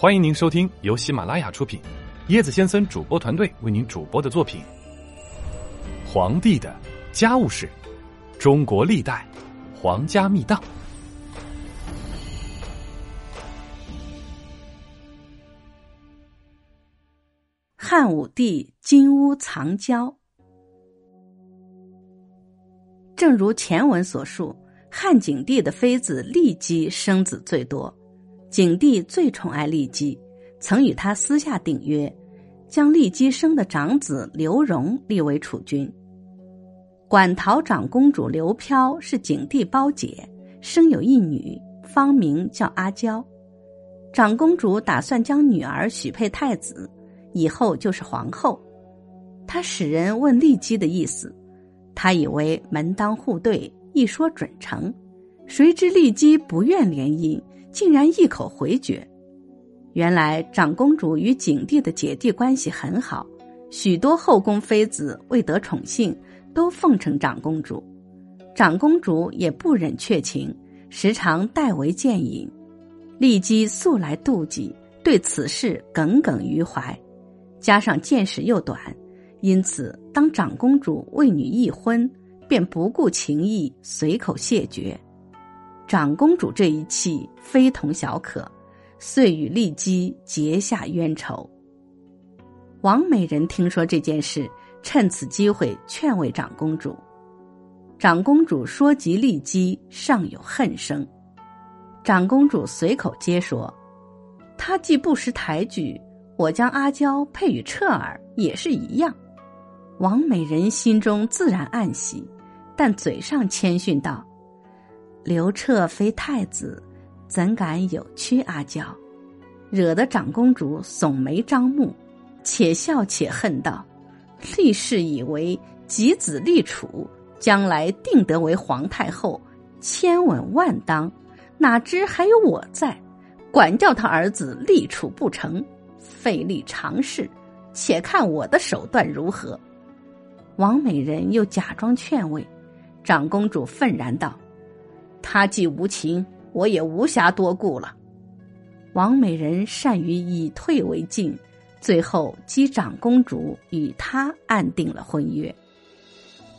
欢迎您收听由喜马拉雅出品，椰子先生主播团队为您主播的作品《皇帝的家务事：中国历代皇家秘档》。汉武帝金屋藏娇，正如前文所述，汉景帝的妃子骊姬生子最多。景帝最宠爱骊姬，曾与他私下订约，将骊姬生的长子刘荣立为储君。馆陶长公主刘飘是景帝胞姐，生有一女，方名叫阿娇。长公主打算将女儿许配太子，以后就是皇后。她使人问骊姬的意思，她以为门当户对，一说准成。谁知骊姬不愿联姻。竟然一口回绝。原来长公主与景帝的姐弟关系很好，许多后宫妃子为得宠幸，都奉承长公主。长公主也不忍却情，时常代为见引。骊姬素来妒忌，对此事耿耿于怀，加上见识又短，因此当长公主为女议婚，便不顾情义，随口谢绝。长公主这一气非同小可，遂与骊姬结下冤仇。王美人听说这件事，趁此机会劝慰长公主。长公主说及骊姬，尚有恨声。长公主随口接说：“她既不识抬举，我将阿娇配与彻儿也是一样。”王美人心中自然暗喜，但嘴上谦逊道。刘彻非太子，怎敢有屈阿娇？惹得长公主耸眉张目，且笑且恨道：“立誓以为吉子立储，将来定得为皇太后，千稳万当。哪知还有我在，管教他儿子立储不成，费力尝试，且看我的手段如何。”王美人又假装劝慰，长公主愤然道。他既无情，我也无暇多顾了。王美人善于以退为进，最后击长公主与他暗定了婚约。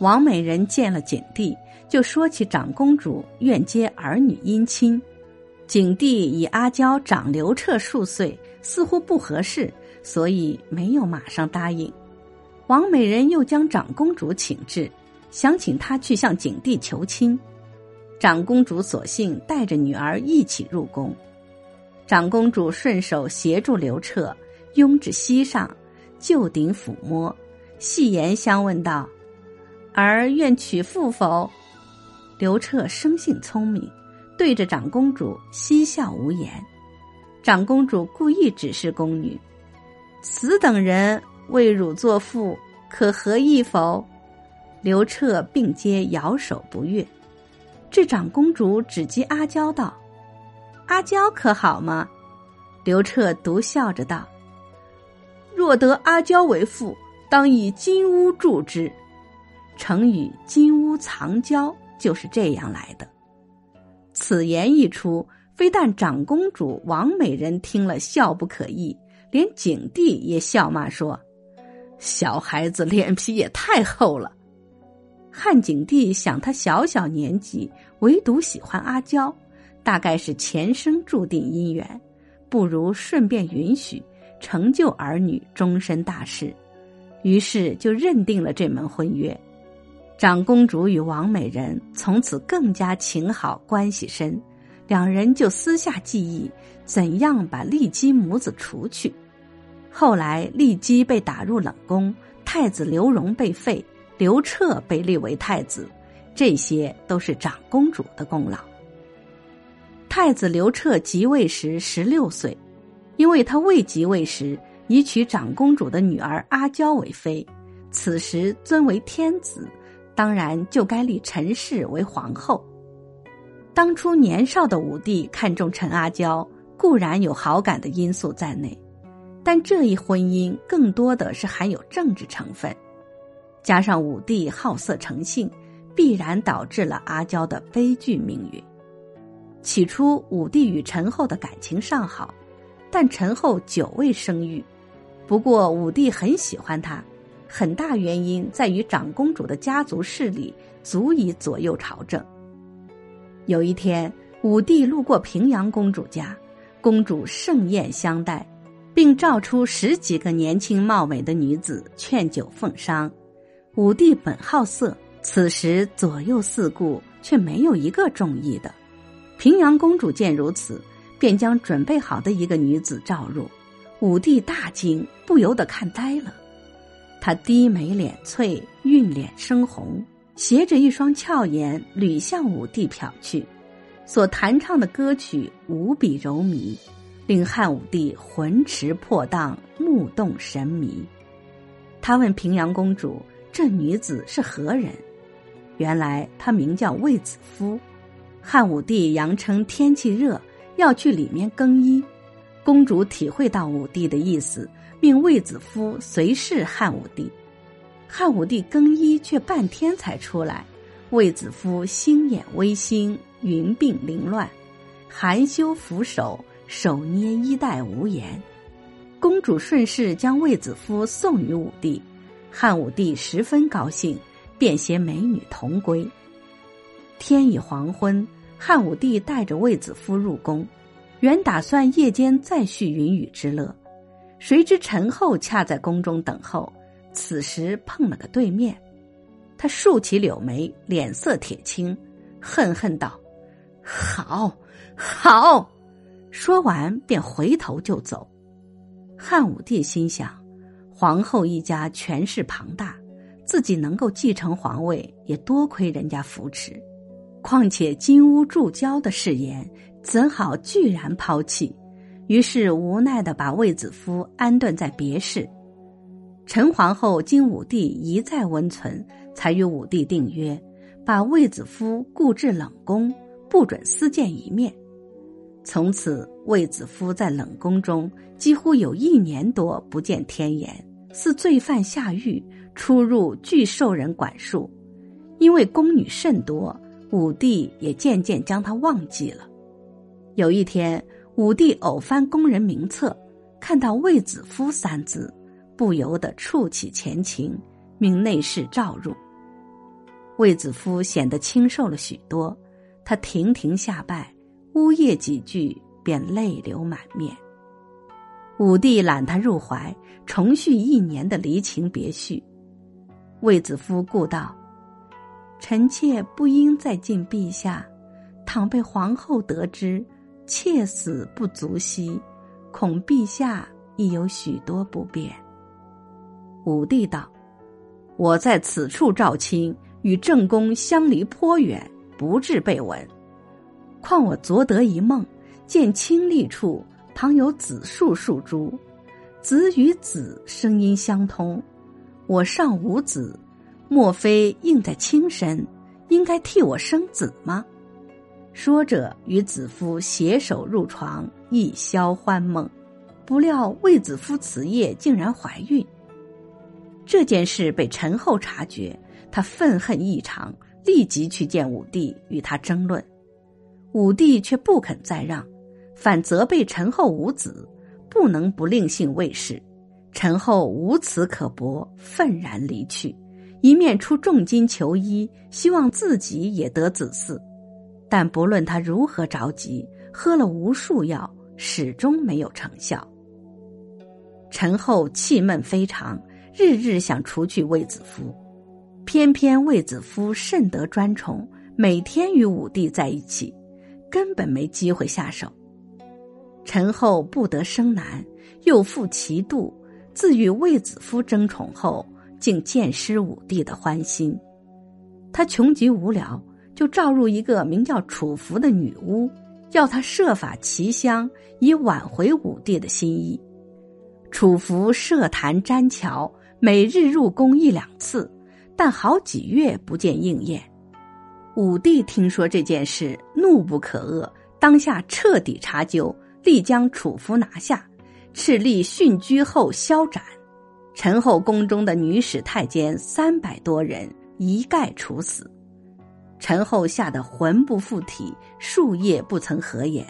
王美人见了景帝，就说起长公主愿接儿女姻亲。景帝以阿娇长刘彻数岁，似乎不合适，所以没有马上答应。王美人又将长公主请至，想请他去向景帝求亲。长公主索性带着女儿一起入宫，长公主顺手协助刘彻拥至膝上，就顶抚摸，细言相问道：“儿愿娶妇否？”刘彻生性聪明，对着长公主嬉笑无言。长公主故意指示宫女：“此等人为汝作妇，可合意否？”刘彻并皆摇手不悦。这长公主只击阿娇道：“阿娇可好吗？”刘彻独笑着道：“若得阿娇为妇，当以金屋住之。”成语“金屋藏娇”就是这样来的。此言一出，非但长公主王美人听了笑不可抑，连景帝也笑骂说：“小孩子脸皮也太厚了。”汉景帝想，他小小年纪，唯独喜欢阿娇，大概是前生注定姻缘，不如顺便允许，成就儿女终身大事。于是就认定了这门婚约。长公主与王美人从此更加情好，关系深，两人就私下计议怎样把骊姬母子除去。后来骊姬被打入冷宫，太子刘荣被废。刘彻被立为太子，这些都是长公主的功劳。太子刘彻即位时十六岁，因为他未即位时已娶长公主的女儿阿娇为妃，此时尊为天子，当然就该立陈氏为皇后。当初年少的武帝看中陈阿娇，固然有好感的因素在内，但这一婚姻更多的是含有政治成分。加上武帝好色成性，必然导致了阿娇的悲剧命运。起初，武帝与陈后的感情尚好，但陈后久未生育。不过武帝很喜欢她，很大原因在于长公主的家族势力足以左右朝政。有一天，武帝路过平阳公主家，公主盛宴相待，并召出十几个年轻貌美的女子劝酒奉觞。武帝本好色，此时左右四顾，却没有一个中意的。平阳公主见如此，便将准备好的一个女子召入。武帝大惊，不由得看呆了。她低眉敛翠，韵脸生红，斜着一双俏眼，屡向武帝瞟去，所弹唱的歌曲无比柔靡，令汉武帝魂驰魄荡，目动神迷。他问平阳公主。这女子是何人？原来她名叫卫子夫。汉武帝扬称天气热，要去里面更衣。公主体会到武帝的意思，命卫子夫随侍汉武帝。汉武帝更衣却半天才出来，卫子夫星眼微星，云鬓凌乱，含羞俯首，手捏衣带无言。公主顺势将卫子夫送与武帝。汉武帝十分高兴，便携美女同归。天已黄昏，汉武帝带着卫子夫入宫，原打算夜间再续云雨之乐，谁知陈后恰在宫中等候，此时碰了个对面，他竖起柳眉，脸色铁青，恨恨道：“好，好！”说完便回头就走。汉武帝心想。皇后一家权势庞大，自己能够继承皇位，也多亏人家扶持。况且金屋住娇的誓言，怎好居然抛弃？于是无奈的把卫子夫安顿在别室。陈皇后经武帝一再温存，才与武帝订约，把卫子夫固置冷宫，不准私见一面。从此，卫子夫在冷宫中几乎有一年多不见天颜，似罪犯下狱，出入俱受人管束。因为宫女甚多，武帝也渐渐将他忘记了。有一天，武帝偶翻宫人名册，看到卫子夫三字，不由得触起前情，命内侍召入。卫子夫显得清瘦了许多，他亭亭下拜。呜咽几句，便泪流满面。武帝揽他入怀，重续一年的离情别绪。卫子夫故道：“臣妾不应再近陛下，倘被皇后得知，妾死不足惜，恐陛下亦有许多不便。”武帝道：“我在此处召亲，与正宫相离颇远，不至被闻。”况我昨得一梦，见清丽处旁有子树树株，子与子声音相通。我尚无子，莫非应在亲身，应该替我生子吗？说着，与子夫携手入床，一宵欢梦。不料卫子夫此夜竟然怀孕。这件事被陈后察觉，他愤恨异常，立即去见武帝，与他争论。武帝却不肯再让，反责备陈后无子，不能不令幸卫氏。陈后无此可驳，愤然离去，一面出重金求医，希望自己也得子嗣。但不论他如何着急，喝了无数药，始终没有成效。陈后气闷非常，日日想除去卫子夫，偏偏卫子夫甚得专宠，每天与武帝在一起。根本没机会下手。陈后不得生男，又负其妒，自与卫子夫争宠后，竟渐失武帝的欢心。他穷极无聊，就召入一个名叫楚服的女巫，要她设法奇香，以挽回武帝的心意。楚服设坛占桥，每日入宫一两次，但好几月不见应验。武帝听说这件事，怒不可遏，当下彻底查究，立将楚夫拿下，敕立殉居后削斩。陈后宫中的女史太监三百多人，一概处死。陈后吓得魂不附体，数夜不曾合眼。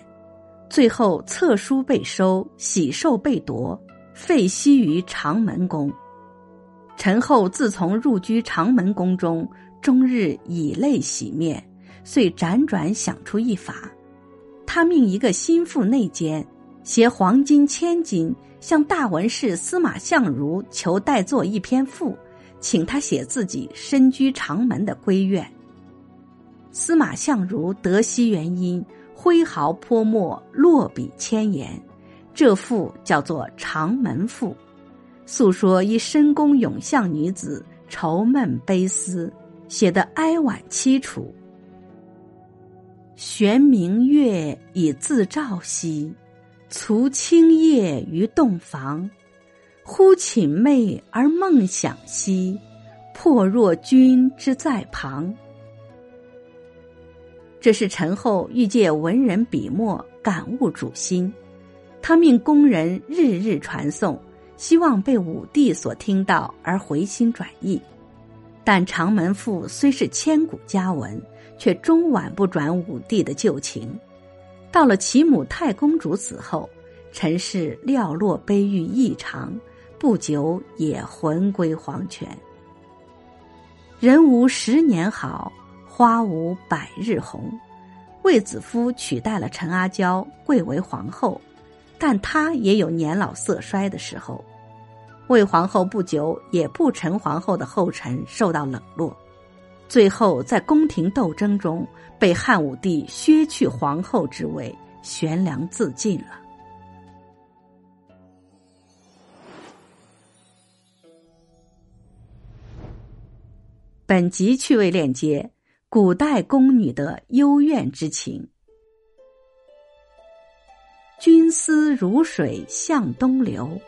最后册书被收，喜寿被夺，废息于长门宫。陈后自从入居长门宫中，终日以泪洗面，遂辗转想出一法。他命一个心腹内监，携黄金千金，向大文士司马相如求代作一篇赋，请他写自己身居长门的闺怨。司马相如得悉原因，挥毫泼墨，落笔千言，这赋叫做《长门赋》。诉说一深宫永相女子愁闷悲思，写得哀婉凄楚。悬明月以自照兮，促清夜于洞房。忽寝寐而梦想兮，破若君之在旁。这是陈后欲借文人笔墨感悟主心，他命工人日日传颂。希望被武帝所听到而回心转意，但《长门赋》虽是千古佳文，却终晚不转武帝的旧情。到了其母太公主死后，陈氏寥落悲郁异常，不久也魂归黄泉。人无十年好，花无百日红。卫子夫取代了陈阿娇，贵为皇后。但她也有年老色衰的时候，魏皇后不久也不陈皇后的后尘受到冷落，最后在宫廷斗争中被汉武帝削去皇后之位，悬梁自尽了。本集趣味链接：古代宫女的幽怨之情。君思如水向东流，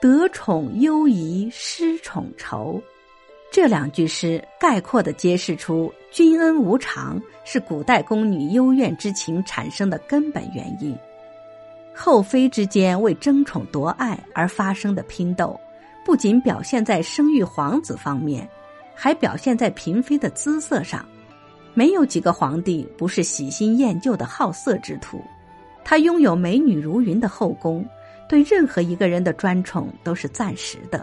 得宠忧疑失宠愁。这两句诗概括的揭示出君恩无常是古代宫女幽怨之情产生的根本原因。后妃之间为争宠夺爱而发生的拼斗，不仅表现在生育皇子方面，还表现在嫔妃的姿色上。没有几个皇帝不是喜新厌旧的好色之徒。他拥有美女如云的后宫，对任何一个人的专宠都是暂时的。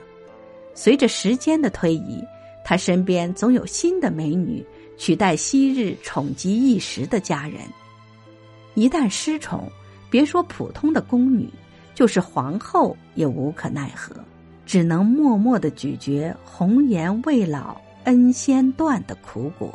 随着时间的推移，他身边总有新的美女取代昔日宠极一时的佳人。一旦失宠，别说普通的宫女，就是皇后也无可奈何，只能默默的咀嚼“红颜未老，恩先断”的苦果。